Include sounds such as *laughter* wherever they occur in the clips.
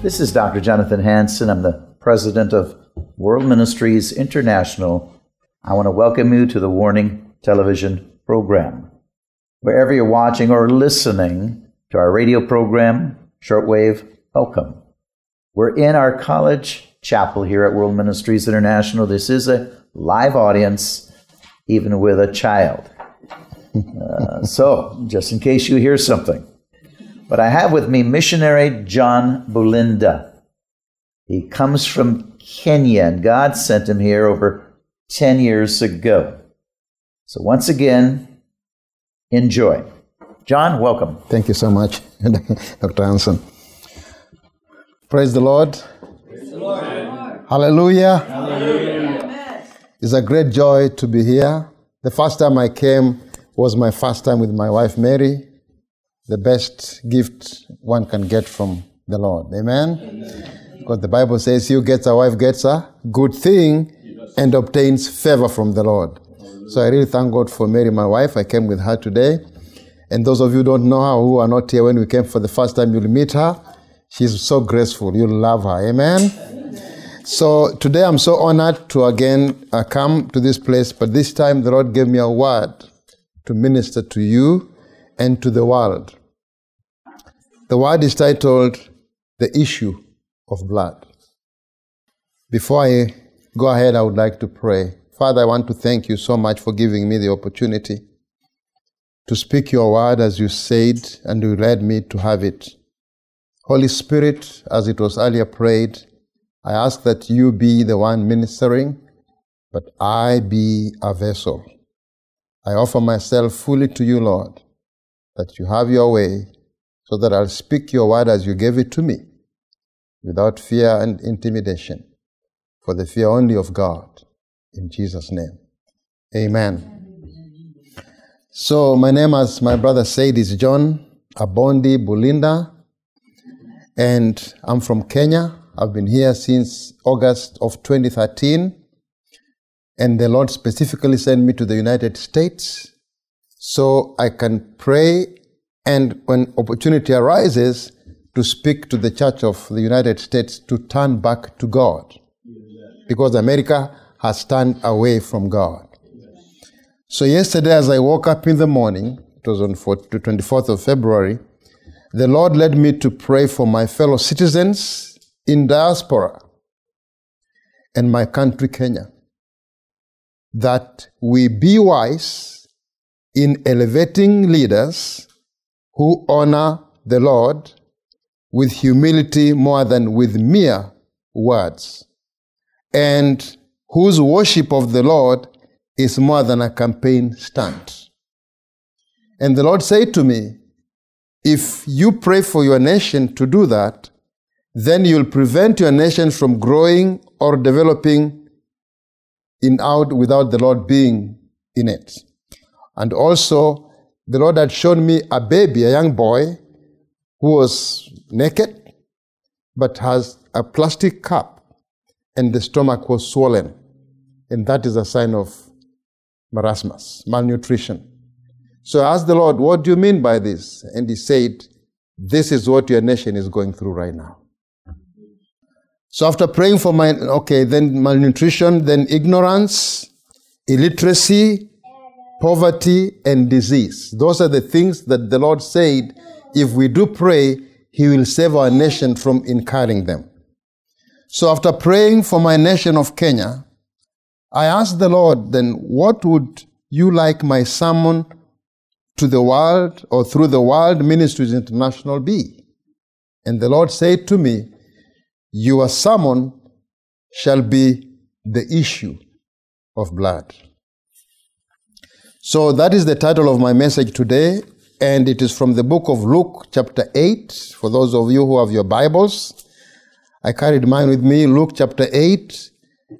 This is Dr. Jonathan Hansen. I'm the president of World Ministries International. I want to welcome you to the Warning television program. Wherever you're watching or listening, to our radio program, Shortwave, welcome. We're in our college chapel here at World Ministries International. This is a live audience, even with a child. *laughs* Uh, so, just in case you hear something. But I have with me missionary John Bulinda. He comes from Kenya, and God sent him here over 10 years ago. So, once again, enjoy. John, welcome. Thank you so much, *laughs* Dr. Hansen. Praise the Lord. Praise the Lord. Hallelujah. Hallelujah. It's a great joy to be here. The first time I came was my first time with my wife Mary. The best gift one can get from the Lord. Amen? Amen. Because the Bible says, "You gets a wife gets a good thing and obtains favor from the Lord." So I really thank God for Mary, my wife. I came with her today. And those of you who don't know her, who are not here when we came for the first time, you'll meet her. She's so graceful. You'll love her. Amen? Amen. So today I'm so honored to again uh, come to this place, but this time the Lord gave me a word to minister to you and to the world. The word is titled The Issue of Blood. Before I go ahead, I would like to pray. Father, I want to thank you so much for giving me the opportunity to speak your word as you said, and you led me to have it. Holy Spirit, as it was earlier prayed, I ask that you be the one ministering, but I be a vessel. I offer myself fully to you, Lord, that you have your way, so that I'll speak your word as you gave it to me, without fear and intimidation, for the fear only of God. In Jesus' name. Amen. So, my name, as my brother said, is John Abondi Bulinda, and I'm from Kenya. I've been here since August of 2013, and the Lord specifically sent me to the United States so I can pray and, when opportunity arises, to speak to the Church of the United States to turn back to God, because America has turned away from God. So yesterday, as I woke up in the morning, it was on the 24th of February, the Lord led me to pray for my fellow citizens in diaspora and my country, Kenya, that we be wise in elevating leaders who honor the Lord with humility more than with mere words, and whose worship of the Lord is more than a campaign stunt. And the Lord said to me, if you pray for your nation to do that, then you'll prevent your nation from growing or developing in out without the Lord being in it. And also, the Lord had shown me a baby, a young boy, who was naked, but has a plastic cup, and the stomach was swollen. And that is a sign of marasmus, malnutrition. So I asked the Lord, What do you mean by this? And He said, This is what your nation is going through right now. So after praying for my, okay, then malnutrition, then ignorance, illiteracy, poverty, and disease. Those are the things that the Lord said if we do pray, He will save our nation from incurring them. So after praying for my nation of Kenya, I asked the Lord, then what would you like my sermon to the world or through the World Ministries International be? And the Lord said to me, Your sermon shall be the issue of blood. So that is the title of my message today, and it is from the book of Luke, chapter 8. For those of you who have your Bibles, I carried mine with me, Luke chapter 8,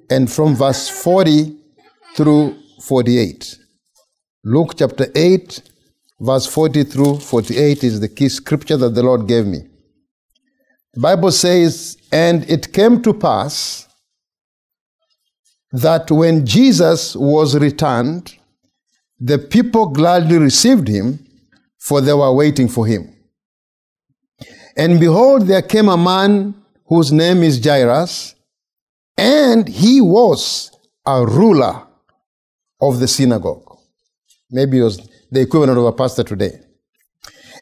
and from verse 40 through 48. Luke chapter 8, verse 40 through 48 is the key scripture that the Lord gave me. The Bible says, And it came to pass that when Jesus was returned, the people gladly received him, for they were waiting for him. And behold, there came a man whose name is Jairus, and he was a ruler of the synagogue. Maybe it was the equivalent of a pastor today.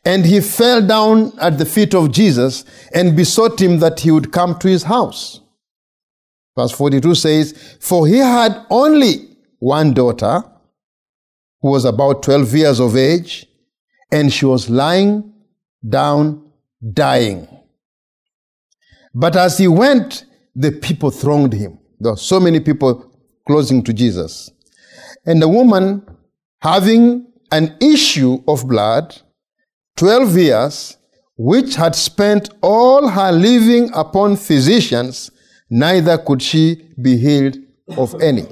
And he fell down at the feet of Jesus and besought him that he would come to his house. Verse 42 says, For he had only one daughter who was about 12 years of age, and she was lying down dying. But as he went, the people thronged him. There were so many people closing to Jesus. And the woman, having an issue of blood, 12 years, which had spent all her living upon physicians, neither could she be healed of any.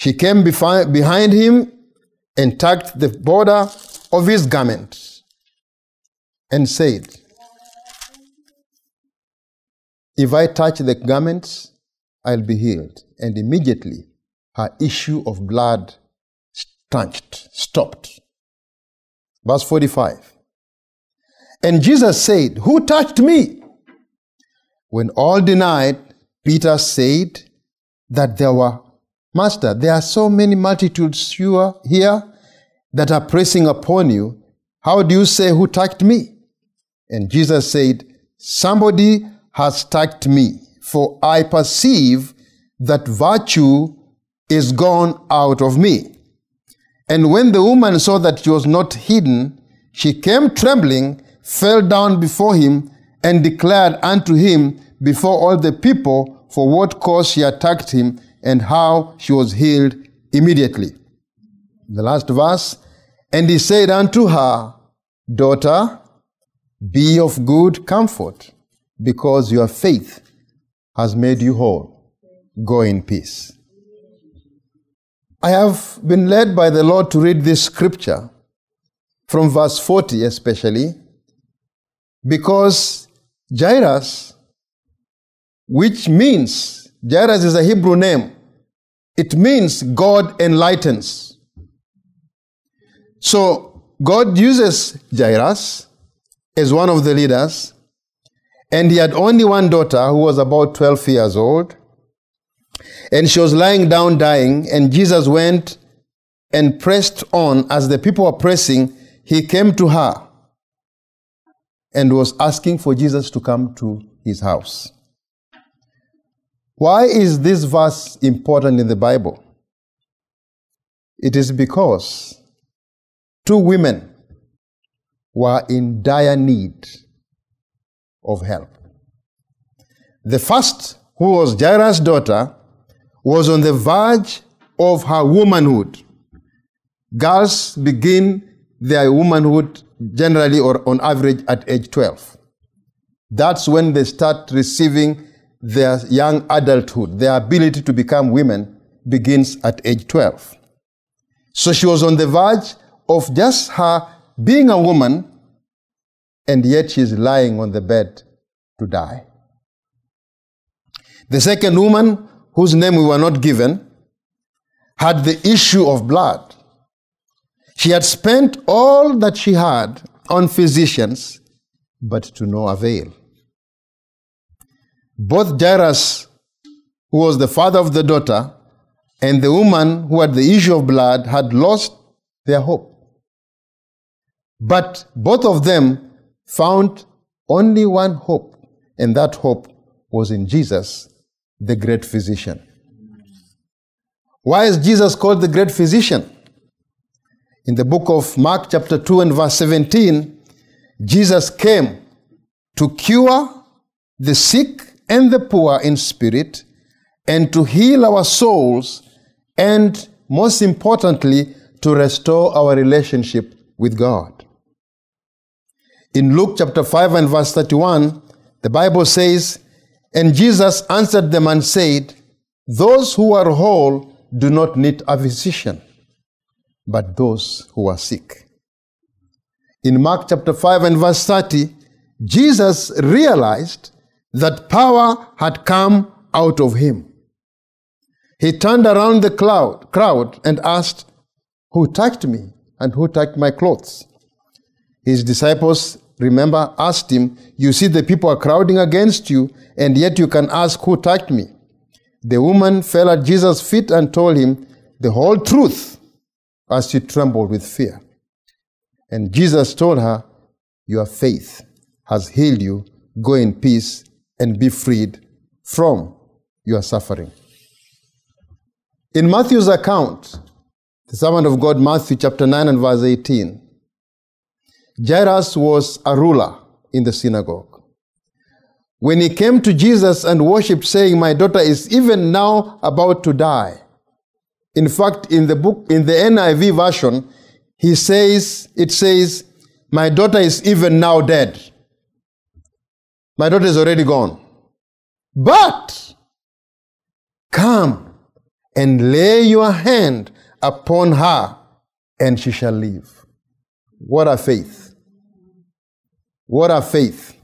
She came behind him and tugged the border of his garment and said, If I touch the garments, I'll be healed. And immediately her issue of blood stanched, stopped. Verse 45. And Jesus said, Who touched me? When all denied, Peter said that there were, Master, there are so many multitudes here that are pressing upon you. How do you say, Who touched me? And Jesus said, Somebody has touched me, for I perceive that virtue is gone out of me. And when the woman saw that she was not hidden, she came trembling, fell down before him, and declared unto him before all the people for what cause she attacked him and how she was healed immediately. The last verse, and he said unto her, Daughter, be of good comfort because your faith has made you whole. Go in peace. I have been led by the Lord to read this scripture from verse 40 especially because Jairus, which means, Jairus is a Hebrew name, it means God enlightens. So God uses Jairus as one of the leaders and he had only one daughter who was about 12 years old. And she was lying down dying. And Jesus went and pressed on. As the people were pressing, he came to her and was asking for Jesus to come to his house. Why is this verse important in the Bible? It is because two women were in dire need of help. The first, who was Jairus' daughter, was on the verge of her womanhood. Girls begin their womanhood generally or on average at age 12. That's when they start receiving their young adulthood. Their ability to become women begins at age 12. So she was on the verge of just her being a woman and yet she is lying on the bed to die. The second woman, whose name we were not given, had the issue of blood. She had spent all that she had on physicians, but to no avail. Both Jairus, who was the father of the daughter, and the woman who had the issue of blood had lost their hope. But both of them found only one hope, and that hope was in Jesus, the great physician. Why is Jesus called the great physician? In the book of Mark, chapter 2, and verse 17, Jesus came to cure the sick and the poor in spirit and to heal our souls and, most importantly, to restore our relationship with God. In Luke chapter 5 and verse 31, the Bible says, And Jesus answered them and said, Those who are whole do not need a physician, but those who are sick. In Mark chapter 5 and verse 30, Jesus realized that power had come out of him. He turned around the cloud, crowd and asked, Who touched me and who touched my clothes? His disciples, remember, asked him, You see, the people are crowding against you, and yet you can ask, Who touched me? The woman fell at Jesus' feet and told him the whole truth as she trembled with fear. And Jesus told her, Your faith has healed you. Go in peace and be freed from your suffering. In Matthew's account, the servant of God, Matthew chapter 9 and verse 18, Jairus was a ruler in the synagogue. When he came to Jesus and worshipped, saying, My daughter is even now about to die. In fact, in the book, in the NIV version, he says, it says, My daughter is even now dead. My daughter is already gone. But come and lay your hand upon her, and she shall live. What a faith! What a faith!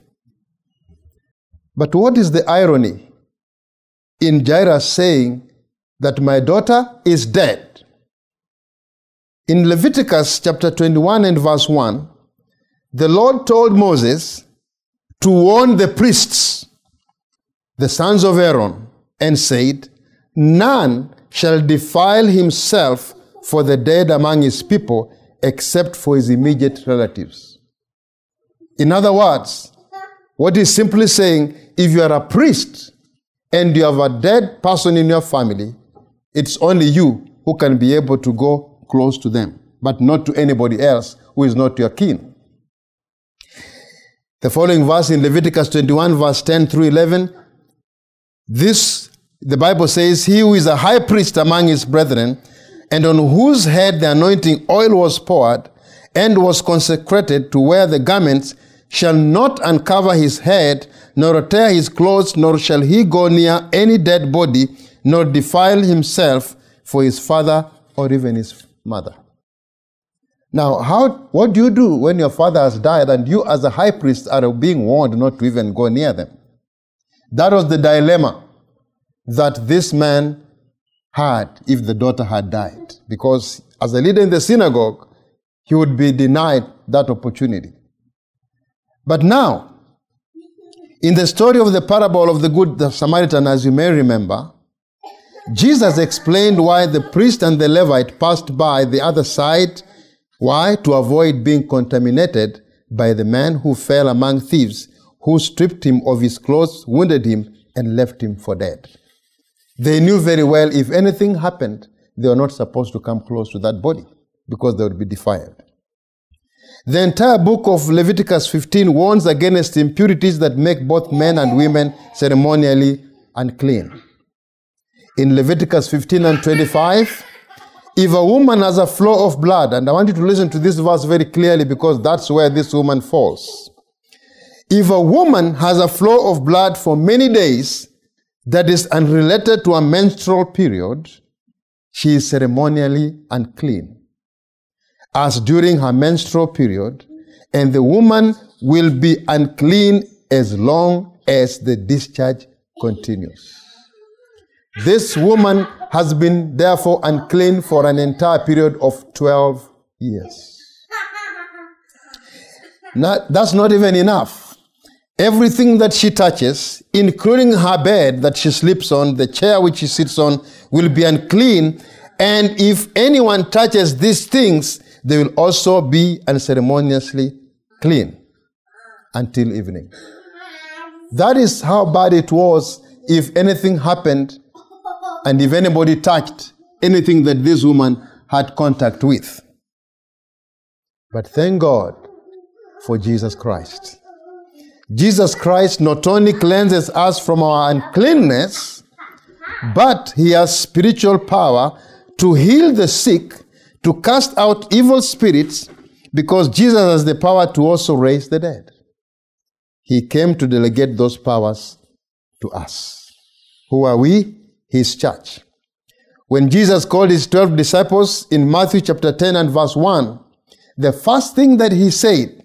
But what is the irony in Jairus saying that my daughter is dead? In Leviticus chapter 21 and verse 1, the Lord told Moses to warn the priests, the sons of Aaron, and said, None shall defile himself for the dead among his people except for his immediate relatives. In other words, what he's simply saying, if you are a priest and you have a dead person in your family, it's only you who can be able to go close to them, but not to anybody else who is not your kin. The following verse in Leviticus 21, verse 10 through 11, this the Bible says, He who is a high priest among his brethren, and on whose head the anointing oil was poured, and was consecrated to wear the garments, shall not uncover his head, nor tear his clothes, nor shall he go near any dead body, nor defile himself for his father or even his mother. Now, how, what do you do when your father has died and you, as a high priest, are being warned not to even go near them? That was the dilemma that this man had if the daughter had died. Because as a leader in the synagogue, he would be denied that opportunity. But now, in the story of the parable of the Good Samaritan, as you may remember, Jesus explained why the priest and the Levite passed by the other side. Why? To avoid being contaminated by the man who fell among thieves, who stripped him of his clothes, wounded him, and left him for dead. They knew very well if anything happened, they were not supposed to come close to that body because they would be defiled. The entire book of Leviticus 15 warns against impurities that make both men and women ceremonially unclean. In Leviticus 15 and 25, if a woman has a flow of blood, and I want you to listen to this verse very clearly because that's where this woman falls. If a woman has a flow of blood for many days, that is unrelated to a menstrual period, she is ceremonially unclean. As during her menstrual period, and the woman will be unclean as long as the discharge continues. This woman has been therefore unclean for an entire period of 12 years. Now, that's not even enough. Everything that she touches, including her bed that she sleeps on, the chair which she sits on, will be unclean, and if anyone touches these things, they will also be unceremoniously clean until evening. That is how bad it was if anything happened and if anybody touched anything that this woman had contact with. But thank God for Jesus Christ. Jesus Christ not only cleanses us from our uncleanness, but he has spiritual power to heal the sick, to cast out evil spirits, because Jesus has the power to also raise the dead. He came to delegate those powers to us. Who are we? His church. When Jesus called his 12 disciples in Matthew chapter 10 and verse 1, the first thing that he said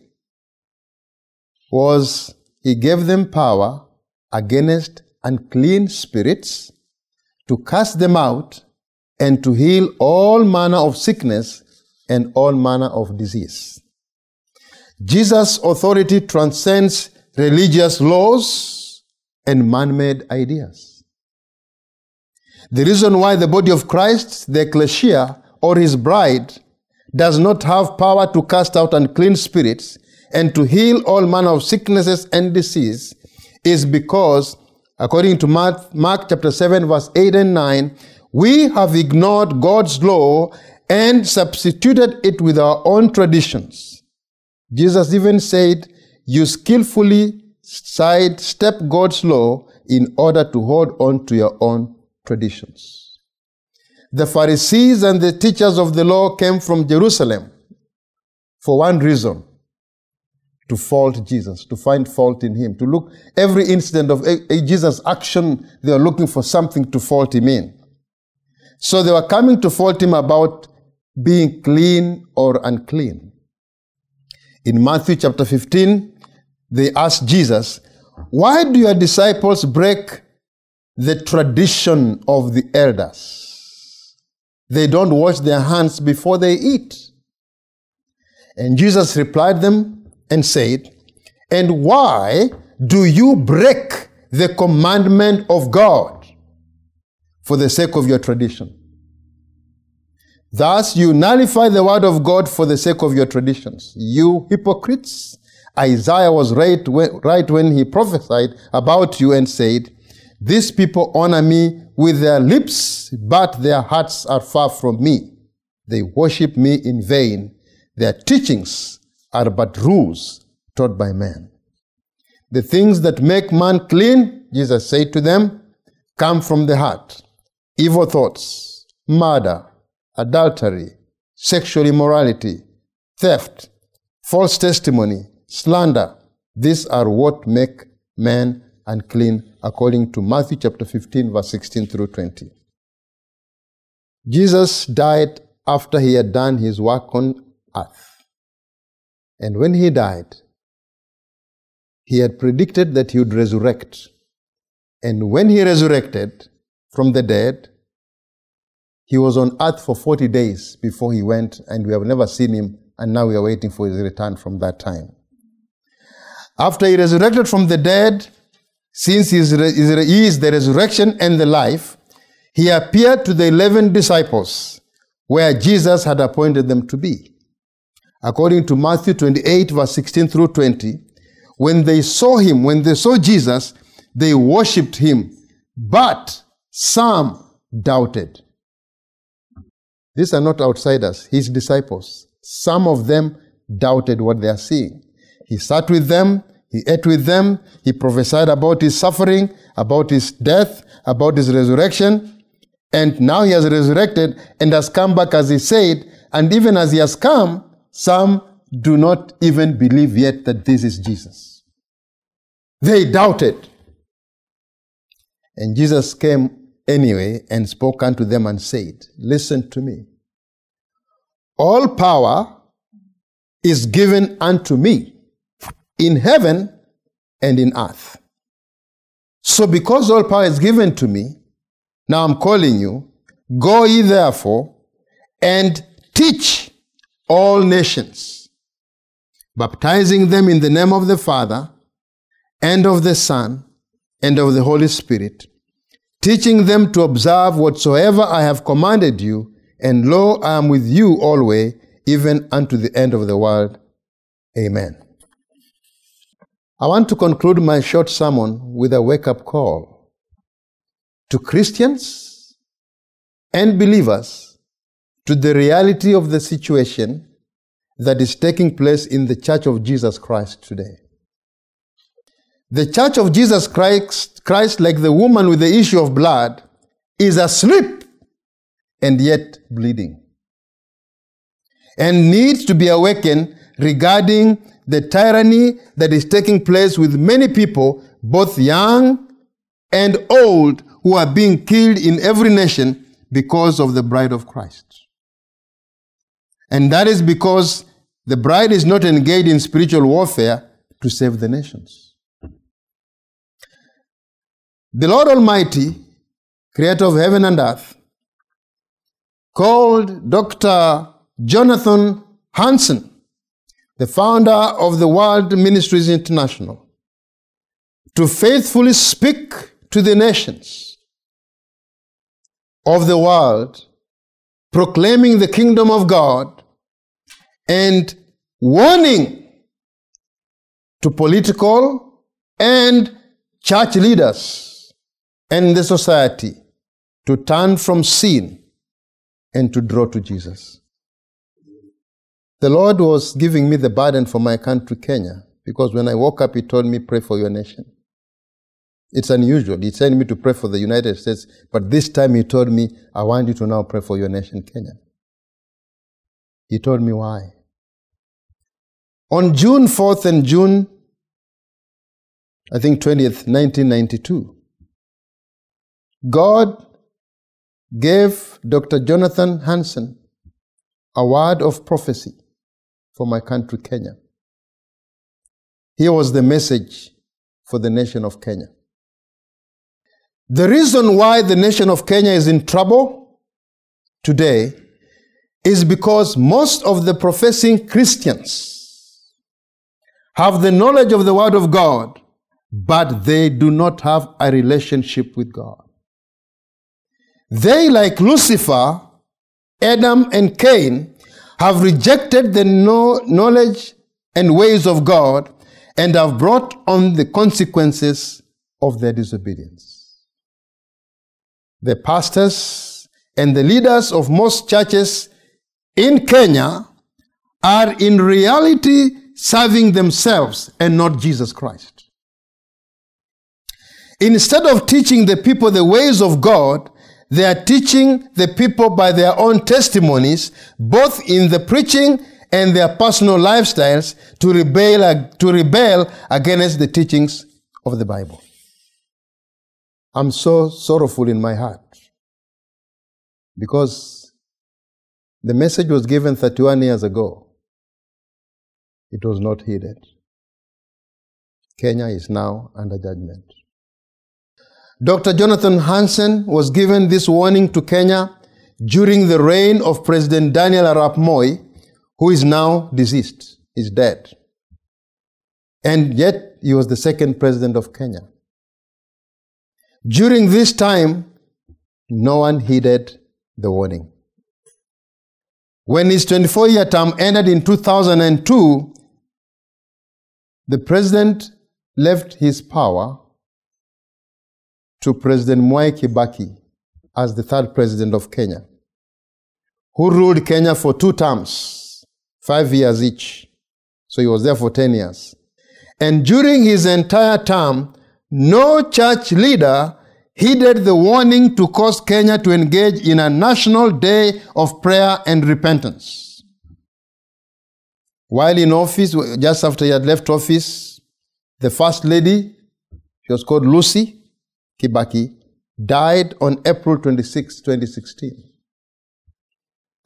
was he gave them power against unclean spirits to cast them out and to heal all manner of sickness and all manner of disease. Jesus' authority transcends religious laws and man made ideas. The reason why the body of Christ, the ecclesia, or his bride, does not have power to cast out unclean spirits and to heal all manner of sicknesses and disease is because, according to Mark, Mark chapter 7, verse 8 and 9, we have ignored God's law and substituted it with our own traditions. Jesus even said, You skillfully sidestep God's law in order to hold on to your own traditions. The Pharisees and the teachers of the law came from Jerusalem for one reason to fault Jesus, to find fault in him, to look every incident of Jesus' action, they are looking for something to fault him in. So they were coming to fault him about being clean or unclean. In Matthew chapter 15, they asked Jesus, Why do your disciples break the tradition of the elders? They don't wash their hands before they eat. And Jesus replied them, and said, And why do you break the commandment of God for the sake of your tradition? Thus, you nullify the word of God for the sake of your traditions. You hypocrites! Isaiah was right when, he prophesied about you and said, These people honor me with their lips, but their hearts are far from me. They worship me in vain. Their teachings are but rules taught by man. The things that make man clean, Jesus said to them, come from the heart. Evil thoughts, murder, adultery, sexual immorality, theft, false testimony, slander. These are what make man unclean according to Matthew chapter 15 verse 16 through 20. Jesus died after he had done his work on earth. And when he died, he had predicted that he would resurrect. And when he resurrected from the dead, he was on earth for 40 days before he went, and we have never seen him, and now we are waiting for his return from that time. After he resurrected from the dead, since he is the resurrection and the life, he appeared to the 11 disciples where Jesus had appointed them to be according to Matthew 28, verse 16 through 20, when they saw him, when they saw Jesus, they worshipped him, but some doubted. These are not outsiders, his disciples. Some of them doubted what they are seeing. He sat with them, he ate with them, he prophesied about his suffering, about his death, about his resurrection, and now he has resurrected and has come back as he said, and even as he has come, some do not even believe yet that this is Jesus. They doubted. And Jesus came anyway and spoke unto them and said, Listen to me. All power is given unto me in heaven and in earth. So, because all power is given to me, now I'm calling you, go ye therefore and teach all nations, baptizing them in the name of the Father and of the Son and of the Holy Spirit, teaching them to observe whatsoever I have commanded you, and lo, I am with you always, even unto the end of the world. Amen. I want to conclude my short sermon with a wake up call to Christians and believers to the reality of the situation that is taking place in the Church of Jesus Christ today. The Church of Jesus Christ, Christ, like the woman with the issue of blood, is asleep and yet bleeding and needs to be awakened regarding the tyranny that is taking place with many people, both young and old, who are being killed in every nation because of the bride of Christ. And that is because the bride is not engaged in spiritual warfare to save the nations. The Lord Almighty, creator of heaven and earth, called Dr. Jonathan Hansen the founder of the World Ministries International, to faithfully speak to the nations of the world, proclaiming the kingdom of God and warning to political and church leaders and the society to turn from sin and to draw to Jesus. The Lord was giving me the burden for my country, Kenya, because when I woke up, He told me, Pray for your nation. It's unusual. He sent me to pray for the United States, but this time He told me, I want you to now pray for your nation, Kenya. He told me why. On June 4th and June, I think 20th, 1992, God gave Dr. Jonathan Hansen a word of prophecy for my country, Kenya. Here was the message for the nation of Kenya. The reason why the nation of Kenya is in trouble today is because most of the professing Christians have the knowledge of the Word of God, but they do not have a relationship with God. They, like Lucifer, Adam, and Cain, have rejected the knowledge and ways of God and have brought on the consequences of their disobedience. The pastors and the leaders of most churches in Kenya are in reality serving themselves and not Jesus Christ. Instead of teaching the people the ways of God, they are teaching the people by their own testimonies, both in the preaching and their personal lifestyles, to rebel, to rebel against the teachings of the Bible. I'm so sorrowful in my heart because the message was given 31 years ago. It was not heeded. Kenya is now under judgment. Dr. Jonathan Hansen was given this warning to Kenya during the reign of President Daniel Arap Moi, who is now deceased, is dead. And yet he was the second president of Kenya. During this time, no one heeded the warning. When his 24 year term ended in 2002, the president left his power to President Mwai Kibaki as the third president of Kenya, who ruled Kenya for two terms, five years each. So he was there for 10 years. And during his entire term, no church leader heeded the warning to cause Kenya to engage in a national day of prayer and repentance. While in office, just after he had left office, the first lady, she was called Lucy, Kibaki, died on April 26, 2016.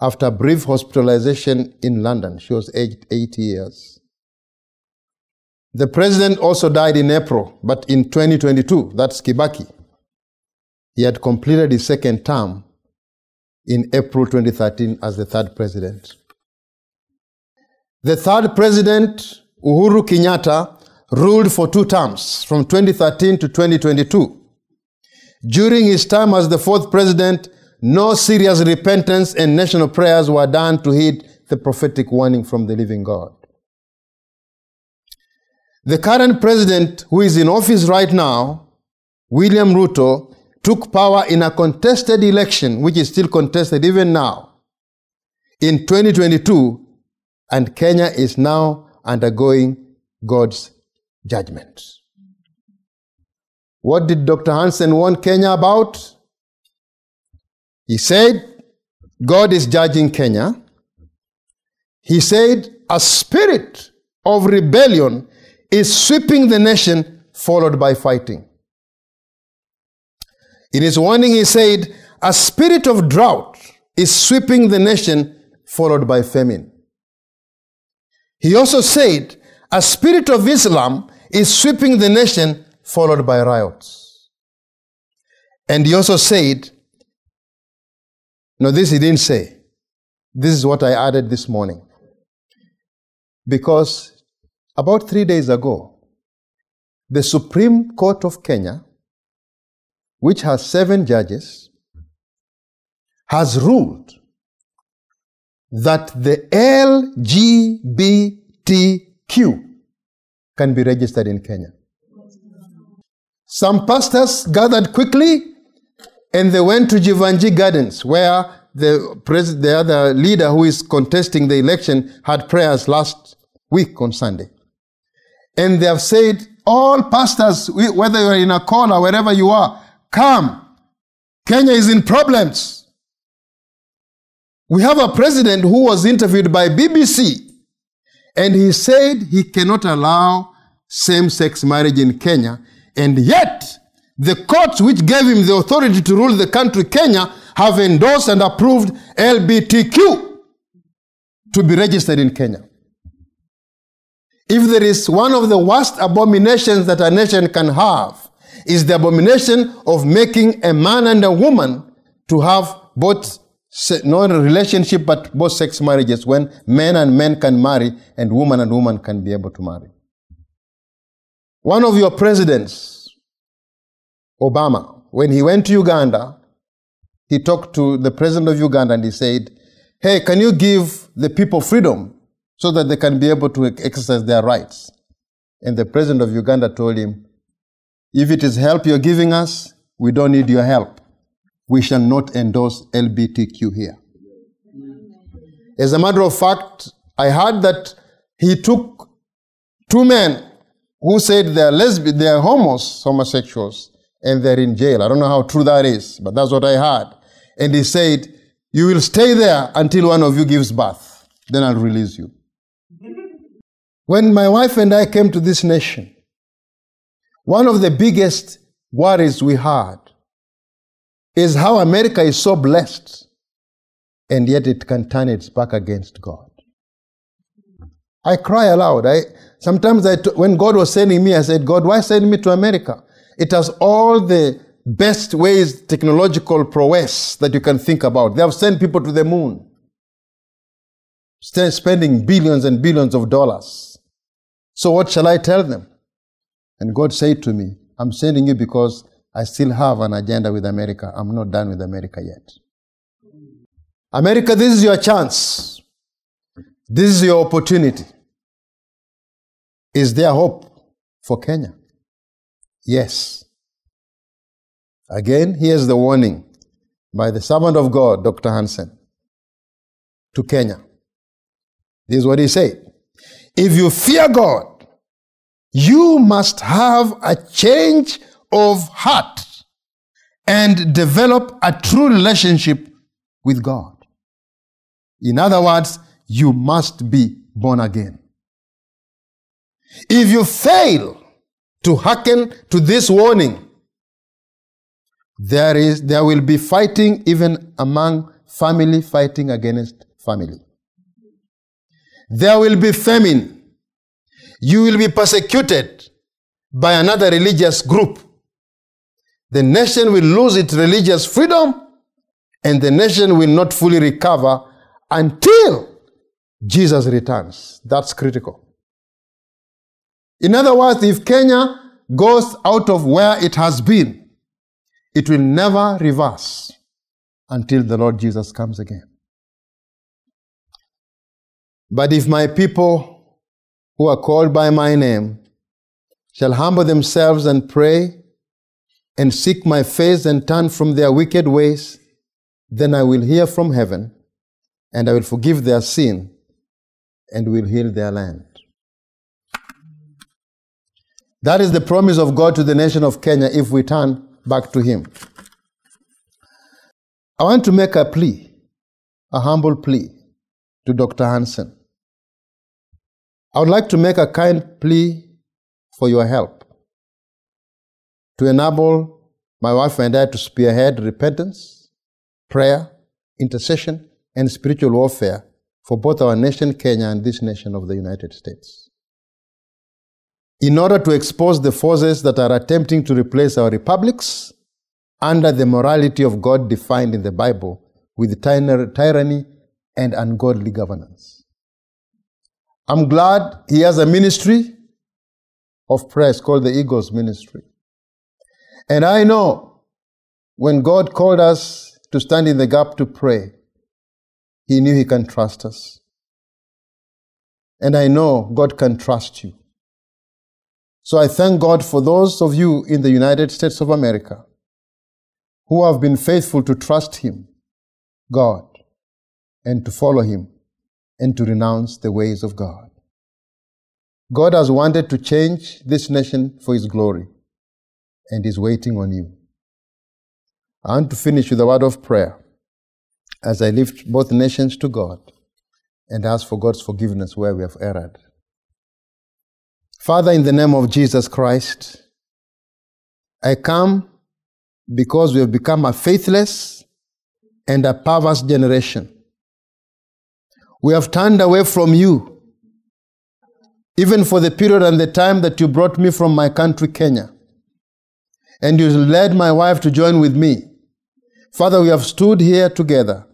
After brief hospitalization in London, she was aged 80 years. The president also died in April, but in 2022, that's Kibaki. He had completed his second term in April 2013 as the third president. The third president, Uhuru Kenyatta, ruled for two terms from 2013 to 2022. During his time as the fourth president, no serious repentance and national prayers were done to heed the prophetic warning from the living God. The current president, who is in office right now, William Ruto, took power in a contested election, which is still contested even now, in 2022, and Kenya is now undergoing God's judgment. What did Dr. Hansen warn Kenya about? He said, God is judging Kenya. He said, a spirit of rebellion is sweeping the nation, followed by fighting. In his warning, he said, A spirit of drought is sweeping the nation, followed by famine. He also said, A spirit of Islam is sweeping the nation, followed by riots. And he also said, No, this he didn't say. This is what I added this morning. Because about three days ago, the Supreme Court of Kenya, which has seven judges, has ruled that the LGBTQ can be registered in Kenya. Some pastors gathered quickly and they went to Jeevanjee Gardens where the, pres- the other leader who is contesting the election had prayers last week on Sunday. And they have said, all pastors, whether you're in a corner, wherever you are, come. Kenya is in problems. We have a president who was interviewed by BBC and he said he cannot allow same sex marriage in Kenya. And yet, the courts which gave him the authority to rule the country, Kenya, have endorsed and approved LBTQ to be registered in Kenya. If there is one of the worst abominations that a nation can have, is the abomination of making a man and a woman to have both not a relationship but both sex marriages when men and men can marry and woman and woman can be able to marry. One of your presidents, Obama, when he went to Uganda, he talked to the president of Uganda and he said, Hey, can you give the people freedom so that they can be able to exercise their rights. And the president of Uganda told him, If it is help you're giving us, we don't need your help. We shall not endorse LBTQ here. As a matter of fact, I heard that he took two men who said they're lesbian, they're homos, homosexuals, and they're in jail. I don't know how true that is, but that's what I heard. And he said, You will stay there until one of you gives birth. Then I'll release you. When my wife and I came to this nation, one of the biggest worries we had is how America is so blessed and yet it can turn its back against God. I cry aloud. I, sometimes I, when God was sending me, I said, God, why send me to America? It has all the best ways, technological prowess that you can think about. They have sent people to the moon, spending billions and billions of dollars. So what shall I tell them? And God said to me, I'm sending you because I still have an agenda with America. I'm not done with America yet. America, this is your chance. This is your opportunity. Is there hope for Kenya? Yes. Again, here's the warning by the servant of God, Dr. Hansen, to Kenya. This is what he said. If you fear God, you must have a change of heart and develop a true relationship with God. In other words, you must be born again. If you fail to hearken to this warning, there is there will be fighting even among family fighting against family. There will be famine. You will be persecuted by another religious group. The nation will lose its religious freedom and the nation will not fully recover until Jesus returns. That's critical. In other words, if Kenya goes out of where it has been, it will never reverse until the Lord Jesus comes again. But if my people who are called by my name shall humble themselves and pray and seek my face and turn from their wicked ways, then I will hear from heaven and I will forgive their sin and will heal their land. That is the promise of God to the nation of Kenya if we turn back to Him. I want to make a plea, a humble plea to Dr. Hansen. I would like to make a kind plea for your help to enable my wife and I to spearhead repentance, prayer, intercession, and spiritual warfare for both our nation, Kenya, and this nation of the United States in order to expose the forces that are attempting to replace our republics under the morality of God defined in the Bible with tyranny and ungodly governance. I'm glad he has a ministry of prayers called the Eagles Ministry. And I know when God called us to stand in the gap to pray, he knew he can trust us. And I know God can trust you. So I thank God for those of you in the United States of America who have been faithful to trust Him, God, and to follow Him and to renounce the ways of God. God has wanted to change this nation for His glory and is waiting on you. I want to finish with a word of prayer as I lift both nations to God and ask for God's forgiveness where we have erred. Father, in the name of Jesus Christ, I come because we have become a faithless and a perverse generation. We have turned away from you, even for the period and the time that you brought me from my country, Kenya. And you led my wife to join with me. Father, we have stood here together,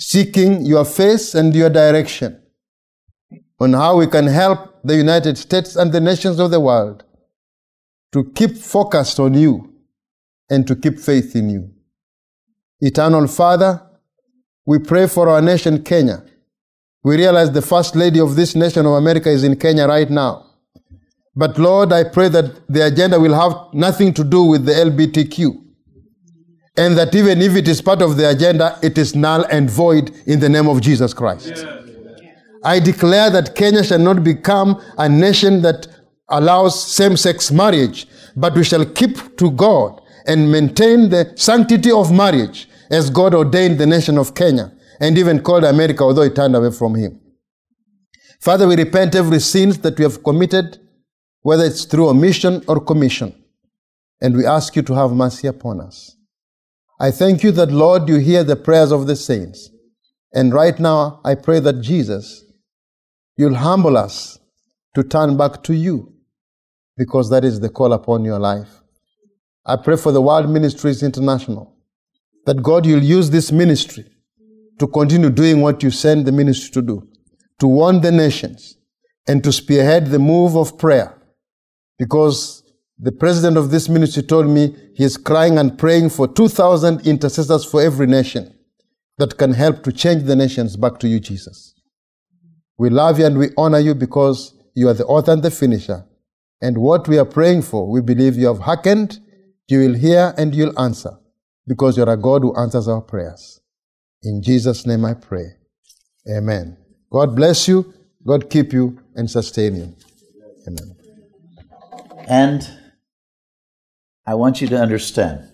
seeking your face and your direction on how we can help the United States and the nations of the world to keep focused on you and to keep faith in you. Eternal Father, we pray for our nation, Kenya. We realize the First Lady of this nation of America is in Kenya right now. But Lord, I pray that the agenda will have nothing to do with the LBTQ. And that even if it is part of the agenda, it is null and void in the name of Jesus Christ. Yeah. I declare that Kenya shall not become a nation that allows same sex marriage, but we shall keep to God and maintain the sanctity of marriage as God ordained the nation of Kenya and even called America, although it turned away from Him. Father, we repent every sin that we have committed, whether it's through omission or commission, and we ask you to have mercy upon us. I thank you that, Lord, you hear the prayers of the saints. And right now, I pray that Jesus You'll humble us to turn back to you because that is the call upon your life. I pray for the World Ministries International that God, you'll use this ministry to continue doing what you send the ministry to do, to warn the nations and to spearhead the move of prayer. Because the president of this ministry told me he is crying and praying for 2,000 intercessors for every nation that can help to change the nations back to you, Jesus. We love you and we honor you because you are the author and the finisher. And what we are praying for, we believe you have hearkened, you will hear and you'll answer because you're a God who answers our prayers. In Jesus' name I pray. Amen. God bless you, God keep you and sustain you. Amen. And I want you to understand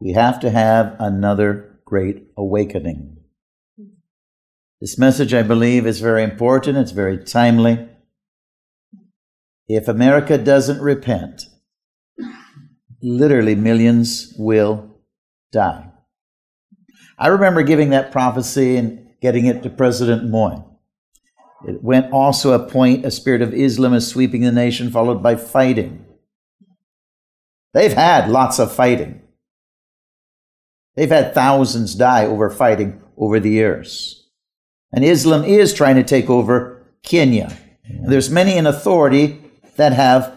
we have to have another great awakening. This message, I believe, is very important. It's very timely. If America doesn't repent, literally millions will die. I remember giving that prophecy and getting it to President Moi. It went also a point, a spirit of Islam is sweeping the nation, followed by fighting. They've had lots of fighting. They've had thousands die over fighting over the years. And Islam is trying to take over Kenya. And there's many in authority that have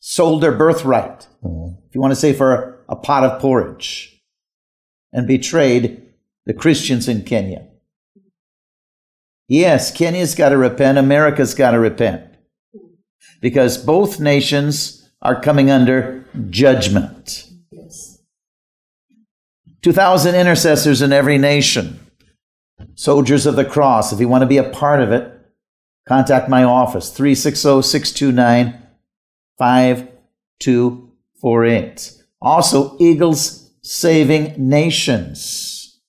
sold their birthright. Mm-hmm. If you want to say for a pot of porridge and betrayed the Christians in Kenya. Yes, Kenya's got to repent, America's got to repent. Because both nations are coming under judgment. 2,000 intercessors in every nation. Soldiers of the Cross. If you want to be a part of it, contact my office, 360 629 5248. Also, Eagles Saving Nations.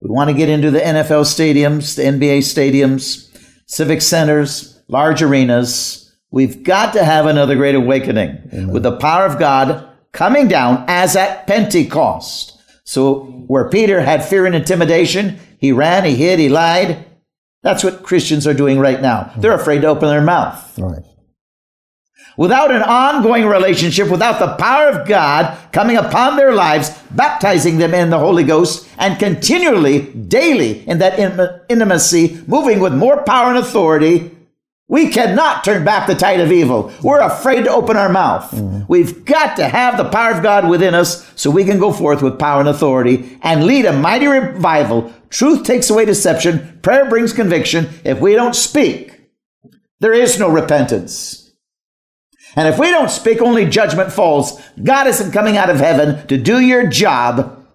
We want to get into the NFL stadiums, the NBA stadiums, civic centers, large arenas. We've got to have another great awakening Amen. with the power of God coming down as at Pentecost. So, where Peter had fear and intimidation, he ran, he hid, he lied. That's what Christians are doing right now. They're hmm. afraid to open their mouth. Right. Without an ongoing relationship, without the power of God coming upon their lives, baptizing them in the Holy Ghost, and continually, daily, in that intimacy, moving with more power and authority, we cannot turn back the tide of evil. We're afraid to open our mouth. Mm-hmm. We've got to have the power of God within us so we can go forth with power and authority and lead a mighty revival. Truth takes away deception. Prayer brings conviction. If we don't speak, there is no repentance. And if we don't speak, only judgment falls. God isn't coming out of heaven to do your job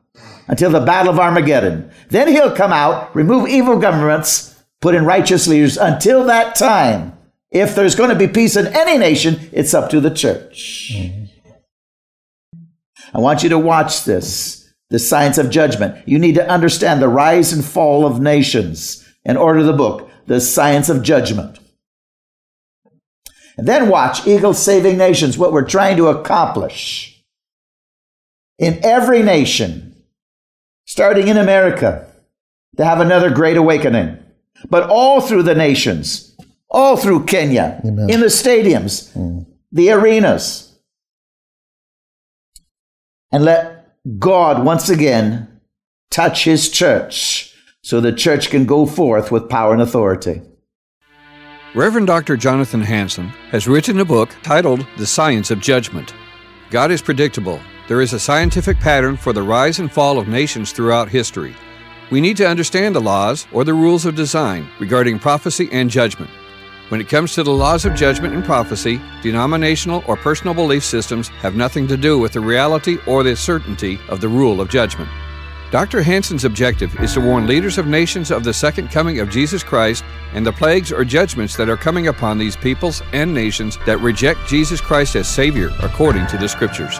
until the battle of Armageddon. Then he'll come out, remove evil governments, put in righteous leaders until that time. If there's going to be peace in any nation, it's up to the church. Mm-hmm. I want you to watch this, the science of judgment. You need to understand the rise and fall of nations and order the book, the science of judgment. And then watch Eagle Saving Nations, what we're trying to accomplish. In every nation, starting in America, to have another great awakening but all through the nations, all through Kenya, Amen. in the stadiums, mm. the arenas. And let God once again touch his church so the church can go forth with power and authority. Reverend Dr. Jonathan Hansen has written a book titled The Science of Judgment. God is predictable. There is a scientific pattern for the rise and fall of nations throughout history. We need to understand the laws or the rules of design regarding prophecy and judgment. When it comes to the laws of judgment and prophecy, denominational or personal belief systems have nothing to do with the reality or the certainty of the rule of judgment. Dr. Hansen's objective is to warn leaders of nations of the second coming of Jesus Christ and the plagues or judgments that are coming upon these peoples and nations that reject Jesus Christ as Savior according to the Scriptures.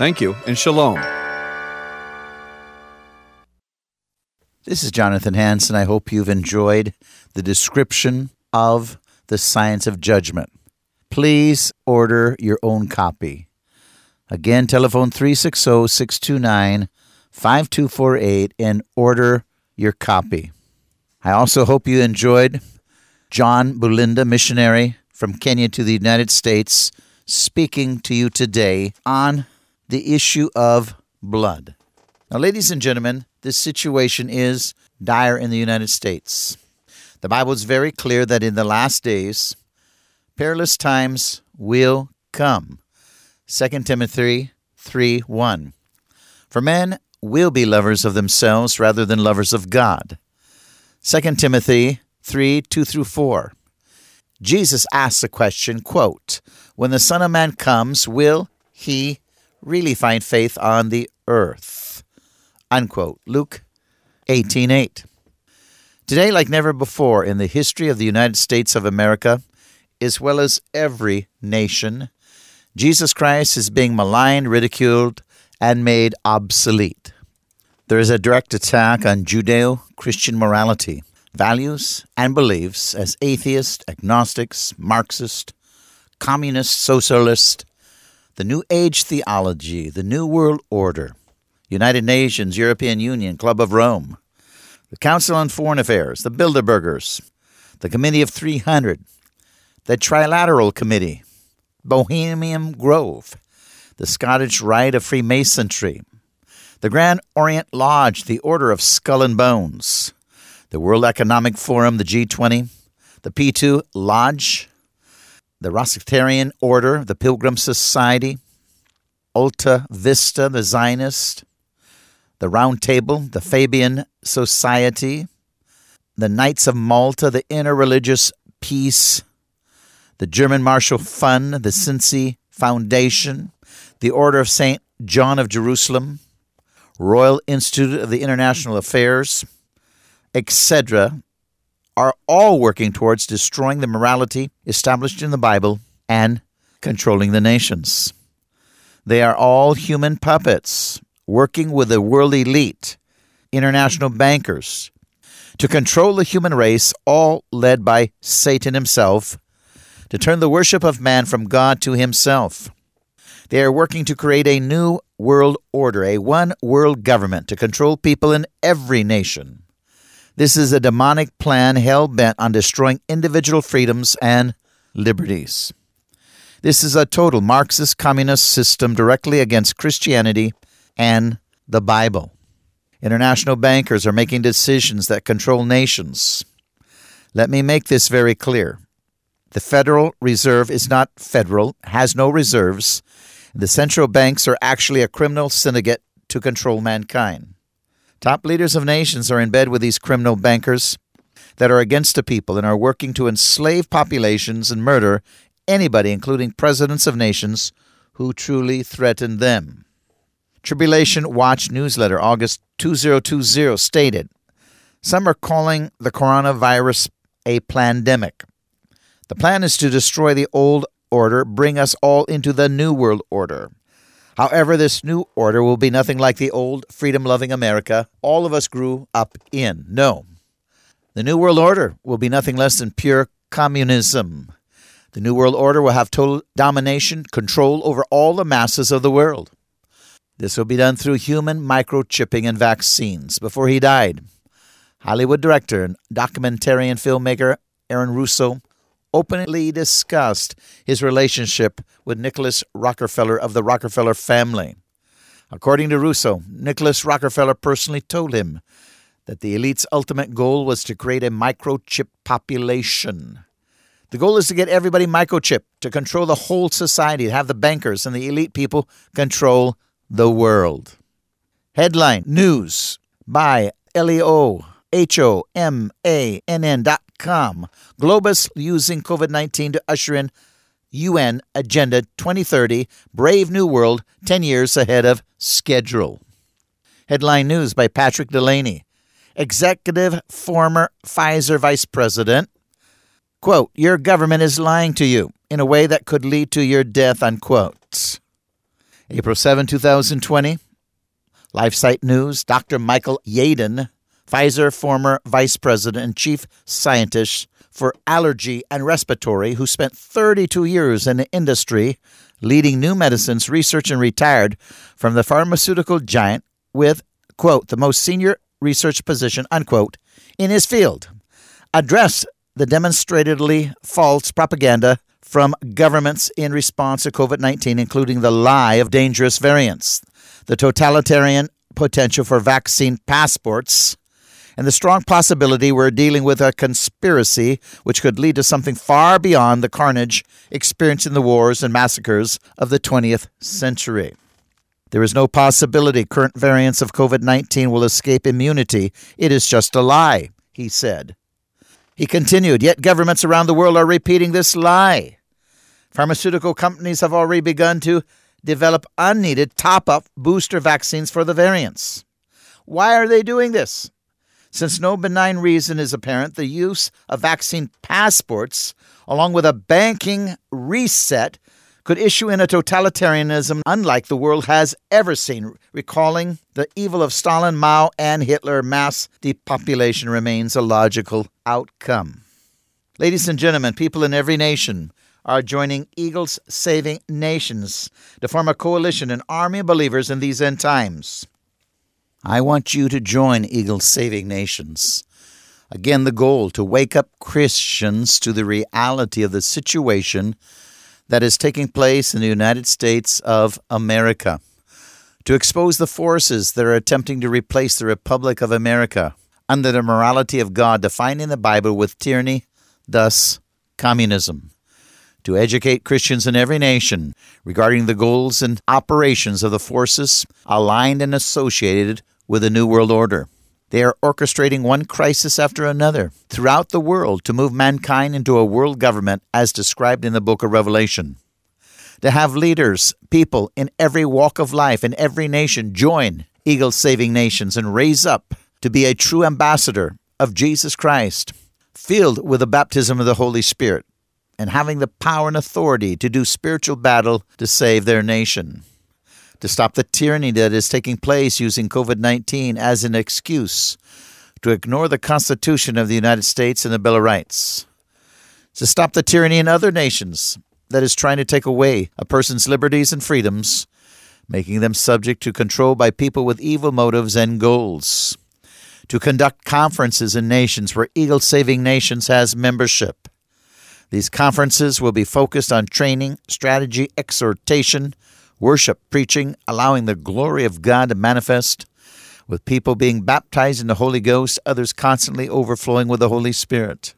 Thank you, and shalom. This is Jonathan Hansen. I hope you've enjoyed the description of the science of judgment. Please order your own copy. Again, telephone 360 629 5248 and order your copy. I also hope you enjoyed John Bulinda, missionary from Kenya to the United States, speaking to you today on the issue of blood. Now, ladies and gentlemen, this situation is dire in the United States. The Bible is very clear that in the last days, perilous times will come. 2 Timothy 3 1. For men will be lovers of themselves rather than lovers of God. 2 Timothy 3 2 through 4. Jesus asks the question, quote, When the Son of Man comes, will he really find faith on the earth? Unquote. Luke 18 8. Today, like never before in the history of the United States of America, as well as every nation, Jesus Christ is being maligned, ridiculed, and made obsolete. There is a direct attack on Judeo Christian morality values, and beliefs as atheist, agnostics, Marxist, communist, socialist, the New Age theology, the New World Order, United Nations, European Union, Club of Rome, the Council on Foreign Affairs, the Bilderbergers, the Committee of 300, the Trilateral Committee, Bohemian Grove, the Scottish Rite of Freemasonry, the Grand Orient Lodge, the Order of Skull and Bones, the World Economic Forum, the G20, the P2 Lodge, the Rosicrucian Order, the Pilgrim Society, Alta Vendita, the Zionist, the Round Table, the Fabian Society, the Knights of Malta, the Interreligious Peace, the German Marshall Fund, the Cincy Foundation, the Order of St. John of Jerusalem, Royal Institute of the International Affairs, etc., are all working towards destroying the morality established in the Bible and controlling the nations. They are all human puppets working with the world elite, international bankers, to control the human race, all led by Satan himself, to turn the worship of man from God to himself. They are working to create a new world order, a one world government to control people in every nation. This is a demonic plan hell bent on destroying individual freedoms and liberties. This is a total Marxist communist system directly against Christianity and the Bible. International bankers are making decisions that control nations. Let me make this very clear. The Federal Reserve is not federal, has no reserves. The central banks are actually a criminal syndicate to control mankind. Top leaders of nations are in bed with these criminal bankers that are against the people and are working to enslave populations and murder anybody, including presidents of nations, who truly threaten them. Tribulation Watch newsletter, August 2020, stated Some are calling the coronavirus a pandemic. The plan is to destroy the old order, bring us all into the new world order. However, this new order will be nothing like the old freedom loving America all of us grew up in. No. The New World Order will be nothing less than pure communism. The New World Order will have total domination, control over all the masses of the world. This will be done through human microchipping and vaccines. Before he died, Hollywood director and documentarian filmmaker Aaron Russo openly discussed his relationship with Nicholas Rockefeller of the Rockefeller family. According to Russo, Nicholas Rockefeller personally told him that the elite's ultimate goal was to create a microchip population. The goal is to get everybody microchipped, to control the whole society, to have the bankers and the elite people control the world. Headline News by Elio H O M A N N dot Globus using COVID 19 to usher in UN Agenda 2030, Brave New World, 10 years ahead of schedule. Headline news by Patrick Delaney, executive former Pfizer vice president. Quote, Your government is lying to you in a way that could lead to your death, unquote. April 7, 2020. LifeSite News, Dr. Michael Yeadon, Pfizer former vice president and chief scientist for allergy and respiratory, who spent 32 years in the industry leading new medicines research and retired from the pharmaceutical giant with, quote, the most senior research position, unquote, in his field, addressed the demonstratedly false propaganda from governments in response to COVID 19, including the lie of dangerous variants, the totalitarian potential for vaccine passports, and the strong possibility we're dealing with a conspiracy which could lead to something far beyond the carnage experienced in the wars and massacres of the 20th century. There is no possibility current variants of COVID 19 will escape immunity. It is just a lie, he said. He continued, Yet governments around the world are repeating this lie. Pharmaceutical companies have already begun to develop unneeded top up booster vaccines for the variants. Why are they doing this? Since no benign reason is apparent, the use of vaccine passports, along with a banking reset, could issue in a totalitarianism unlike the world has ever seen, recalling the evil of Stalin, Mao, and Hitler. Mass depopulation remains a logical outcome. Ladies and gentlemen, people in every nation are joining Eagles Saving Nations to form a coalition, and army of believers in these end times. I want you to join Eagle Saving Nations. Again, the goal to wake up Christians to the reality of the situation that is taking place in the United States of America, to expose the forces that are attempting to replace the Republic of America under the morality of God defined in the Bible with tyranny, thus communism, to educate Christians in every nation regarding the goals and operations of the forces aligned and associated with a New World Order. They are orchestrating one crisis after another throughout the world to move mankind into a world government as described in the book of Revelation. To have leaders, people in every walk of life, in every nation, join Eagle Saving Nations and raise up to be a true ambassador of Jesus Christ, filled with the baptism of the Holy Spirit, and having the power and authority to do spiritual battle to save their nation to stop the tyranny that is taking place using COVID 19 as an excuse to ignore the Constitution of the United States and the Bill of Rights, to stop the tyranny in other nations that is trying to take away a person's liberties and freedoms, making them subject to control by people with evil motives and goals, to conduct conferences in nations where Eagle Saving Nations has membership. These conferences will be focused on training, strategy, exhortation, worship, preaching, allowing the glory of God to manifest, with people being baptized in the Holy Ghost, others constantly overflowing with the Holy Spirit.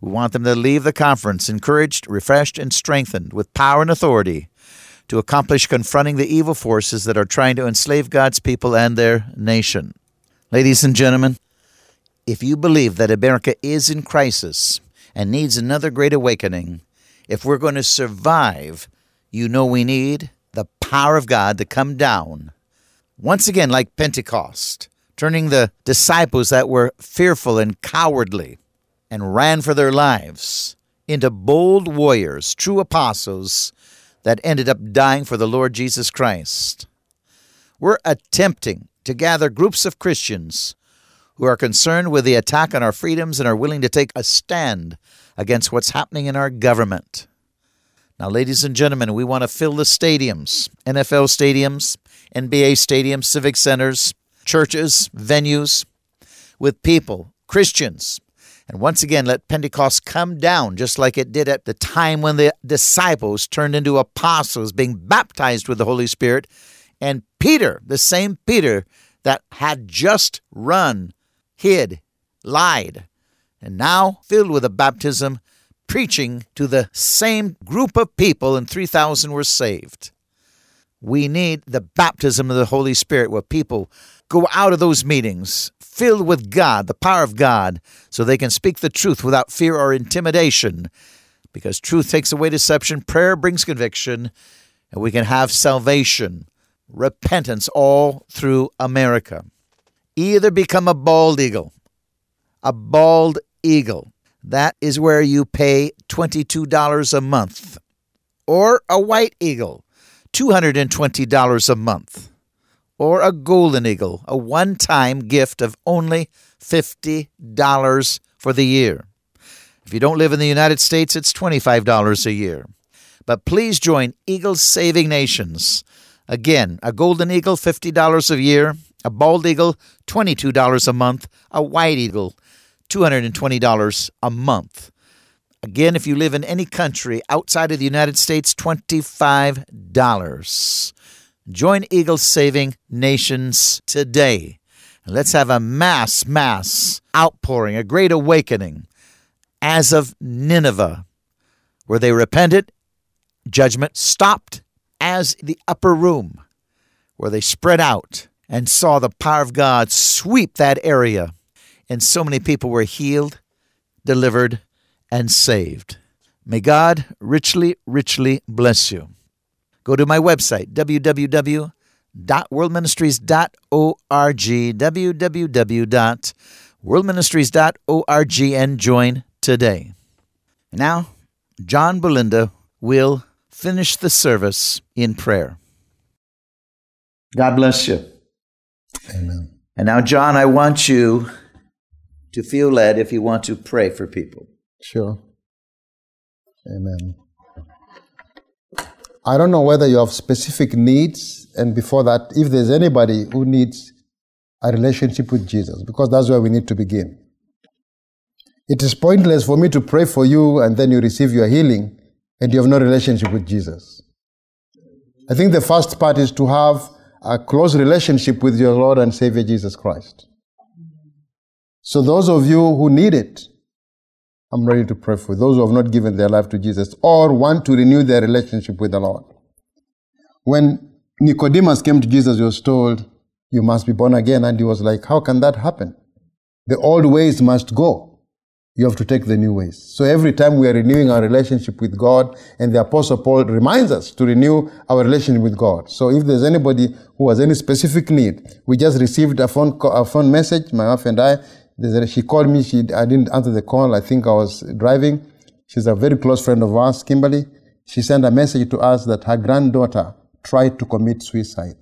We want them to leave the conference encouraged, refreshed, and strengthened with power and authority to accomplish confronting the evil forces that are trying to enslave God's people and their nation. Ladies and gentlemen, if you believe that America is in crisis and needs another great awakening, if we're going to survive, you know we need power of God to come down, once again, like Pentecost, turning the disciples that were fearful and cowardly and ran for their lives into bold warriors, true apostles that ended up dying for the Lord Jesus Christ. We're attempting to gather groups of Christians who are concerned with the attack on our freedoms and are willing to take a stand against what's happening in our government. Now, ladies and gentlemen, we want to fill the stadiums NFL stadiums, NBA stadiums, civic centers, churches, venues with people, Christians. And once again, let Pentecost come down just like it did at the time when the disciples turned into apostles, being baptized with the Holy Spirit. And Peter, the same Peter that had just run, hid, lied, and now filled with a baptism, preaching to the same group of people, and 3,000 were saved. We need the baptism of the Holy Spirit where people go out of those meetings filled with God, the power of God, so they can speak the truth without fear or intimidation. Because truth takes away deception, prayer brings conviction, and we can have salvation, repentance all through America. Either become a bald eagle, a bald eagle. That is where you pay $22 a month. Or a white eagle, $220 a month. Or a golden eagle, a one time gift of only $50 for the year. If you don't live in the United States, it's $25 a year. But please join Eagle Saving Nations. Again, a golden eagle, $50 a year, a bald eagle, $22 a month, a white eagle, $220 a month. Again, if you live in any country outside of the United States, $25. Join Eagle Saving Nations today. let's have a mass, mass outpouring, a great awakening as of Nineveh, where they repented, judgment stopped as the upper room, where they spread out and saw the power of God sweep that area. And so many people were healed, delivered, and saved. May God richly, richly bless you. Go to my website, www.worldministries.org, www.worldministries.org, and join today. Now, John Bulinda will finish the service in prayer. God bless you. Amen. And now, John, I want you to feel led if you want to pray for people. Sure. Amen. I don't know whether you have specific needs, and before that, if there's anybody who needs a relationship with Jesus, because that's where we need to begin. It is pointless for me to pray for you and then you receive your healing and you have no relationship with Jesus. I think the first part is to have a close relationship with your Lord and Savior Jesus Christ. So, those of you who need it, I'm ready to pray for those who have not given their life to Jesus or want to renew their relationship with the Lord. When Nicodemus came to Jesus, he was told, You must be born again. And he was like, How can that happen? The old ways must go you have to take the new ways. So every time we are renewing our relationship with God, and the Apostle Paul reminds us to renew our relationship with God. So if there's anybody who has any specific need, we just received a phone a phone message. My wife and I, she called me. She I didn't answer the call. I think I was driving. She's a very close friend of ours, Kimberly. She sent a message to us that her granddaughter tried to commit suicide.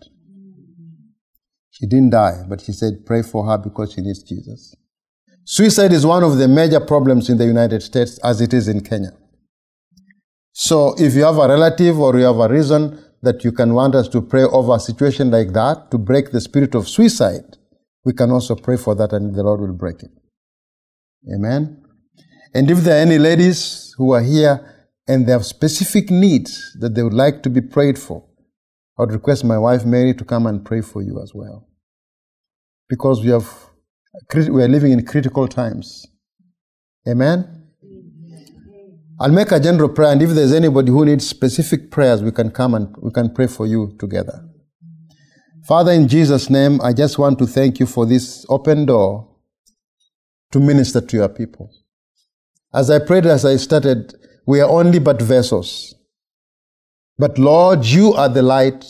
She didn't die, but she said, pray for her because she needs Jesus. Suicide is one of the major problems in the United States as it is in Kenya. So if you have a relative or you have a reason that you can want us to pray over a situation like that to break the spirit of suicide, we can also pray for that and the Lord will break it. Amen. And if there are any ladies who are here and they have specific needs that they would like to be prayed for, I would request my wife Mary to come and pray for you as well. Because we have we are living in critical times. Amen? I'll make a general prayer, and if there's anybody who needs specific prayers, we can come and we can pray for you together. Father, in Jesus' name, I just want to thank you for this open door to minister to your people. As I prayed, as I started, we are only but vessels. But Lord, you are the light,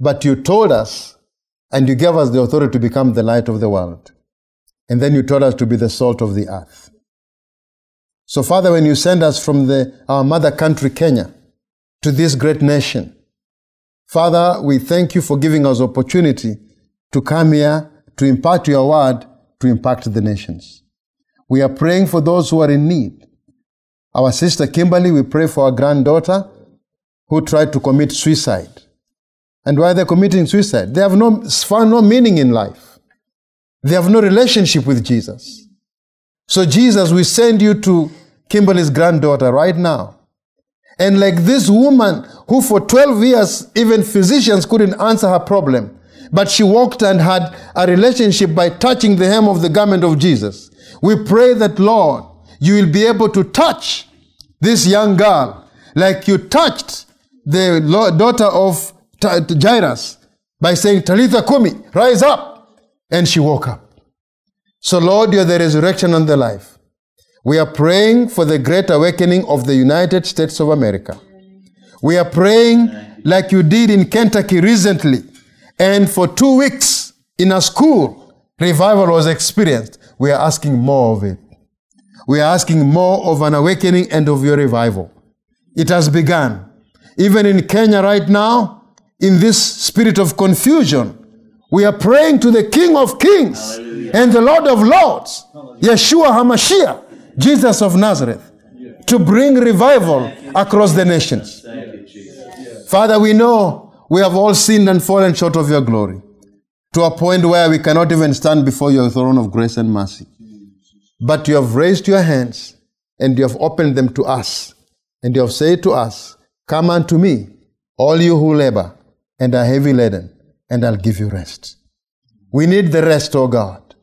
but you told us and you gave us the authority to become the light of the world. And then you told us to be the salt of the earth. So, Father, when you send us from the, our mother country, Kenya, to this great nation, Father, we thank you for giving us opportunity to come here to impart your word to impact the nations. We are praying for those who are in need. Our sister Kimberly, we pray for our granddaughter who tried to commit suicide. And why they're committing suicide? They have no, found no meaning in life. They have no relationship with Jesus. So, Jesus, we send you to Kimberly's granddaughter right now. And like this woman who for 12 years, even physicians couldn't answer her problem, but she walked and had a relationship by touching the hem of the garment of Jesus. We pray that, Lord, you will be able to touch this young girl like you touched the daughter of Jairus by saying, Talitha Kumi, rise up. and she woke up. So, Lord, you're the resurrection and the life. We are praying for the great awakening of the United States of America. We are praying like you did in Kentucky recently. And for two weeks in a school, revival was experienced. We are asking more of it. We are asking more of an awakening and of your revival. It has begun. Even in Kenya right now, in this spirit of confusion, we are praying to the King of Kings Hallelujah. and the Lord of Lords, Yeshua HaMashiach, Jesus of Nazareth, to bring revival across the nations. Father, we know we have all sinned and fallen short of your glory to a point where we cannot even stand before your throne of grace and mercy. But you have raised your hands and you have opened them to us. And you have said to us, Come unto me, all you who labor and are heavy laden, and I'll give you rest. We need the rest, O God.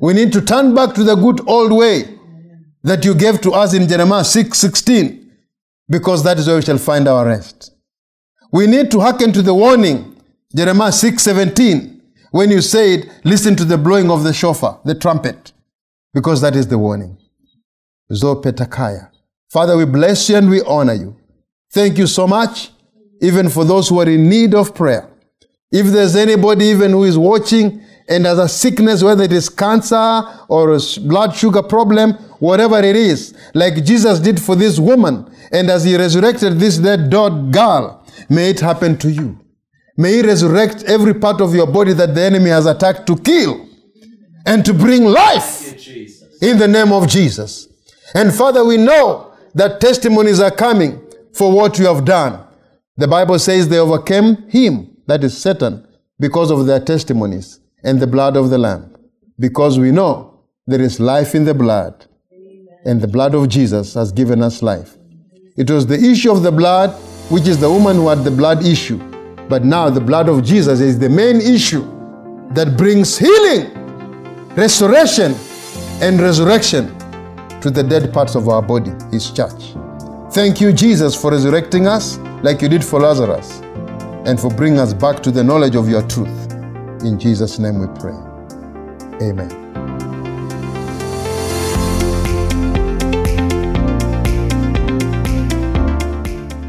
We need to turn back to the good old way that you gave to us in Jeremiah 6 16, because that is where we shall find our rest. We need to hearken to the warning, Jeremiah 6 17, when you said, Listen to the blowing of the shofar, the trumpet, because that is the warning. Zopetakaya. Father, we bless you and we honor you. Thank you so much, even for those who are in need of prayer. If there's anybody even who is watching and has a sickness, whether it is cancer or a blood sugar problem, whatever it is, like Jesus did for this woman, and as he resurrected this dead dog girl, May it happen to you. May He resurrect every part of your body that the enemy has attacked to kill and to bring life in the name of Jesus. And Father, we know that testimonies are coming for what you have done. The Bible says they overcame him, that is Satan, because of their testimonies and the blood of the Lamb. Because we know there is life in the blood, and the blood of Jesus has given us life. It was the issue of the blood which is the woman who had the blood issue. But now the blood of Jesus is the main issue that brings healing, restoration, and resurrection to the dead parts of our body, His church. Thank you, Jesus, for resurrecting us like you did for Lazarus and for bringing us back to the knowledge of your truth. In Jesus' name we pray. Amen.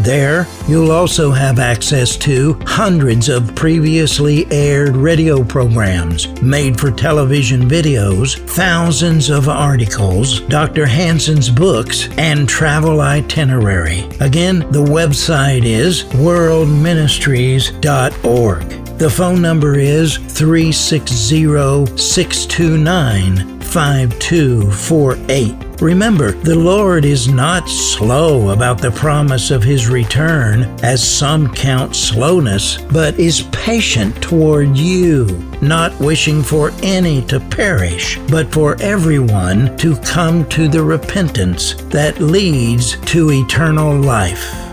There, you'll also have access to hundreds of previously aired radio programs, made for television videos, thousands of articles, Dr. Hansen's books, and travel itinerary. Again, the website is worldministries.org. The phone number is 360 629 5248. Remember, the Lord is not slow about the promise of his return, as some count slowness, but is patient toward you, not wishing for any to perish, but for everyone to come to the repentance that leads to eternal life.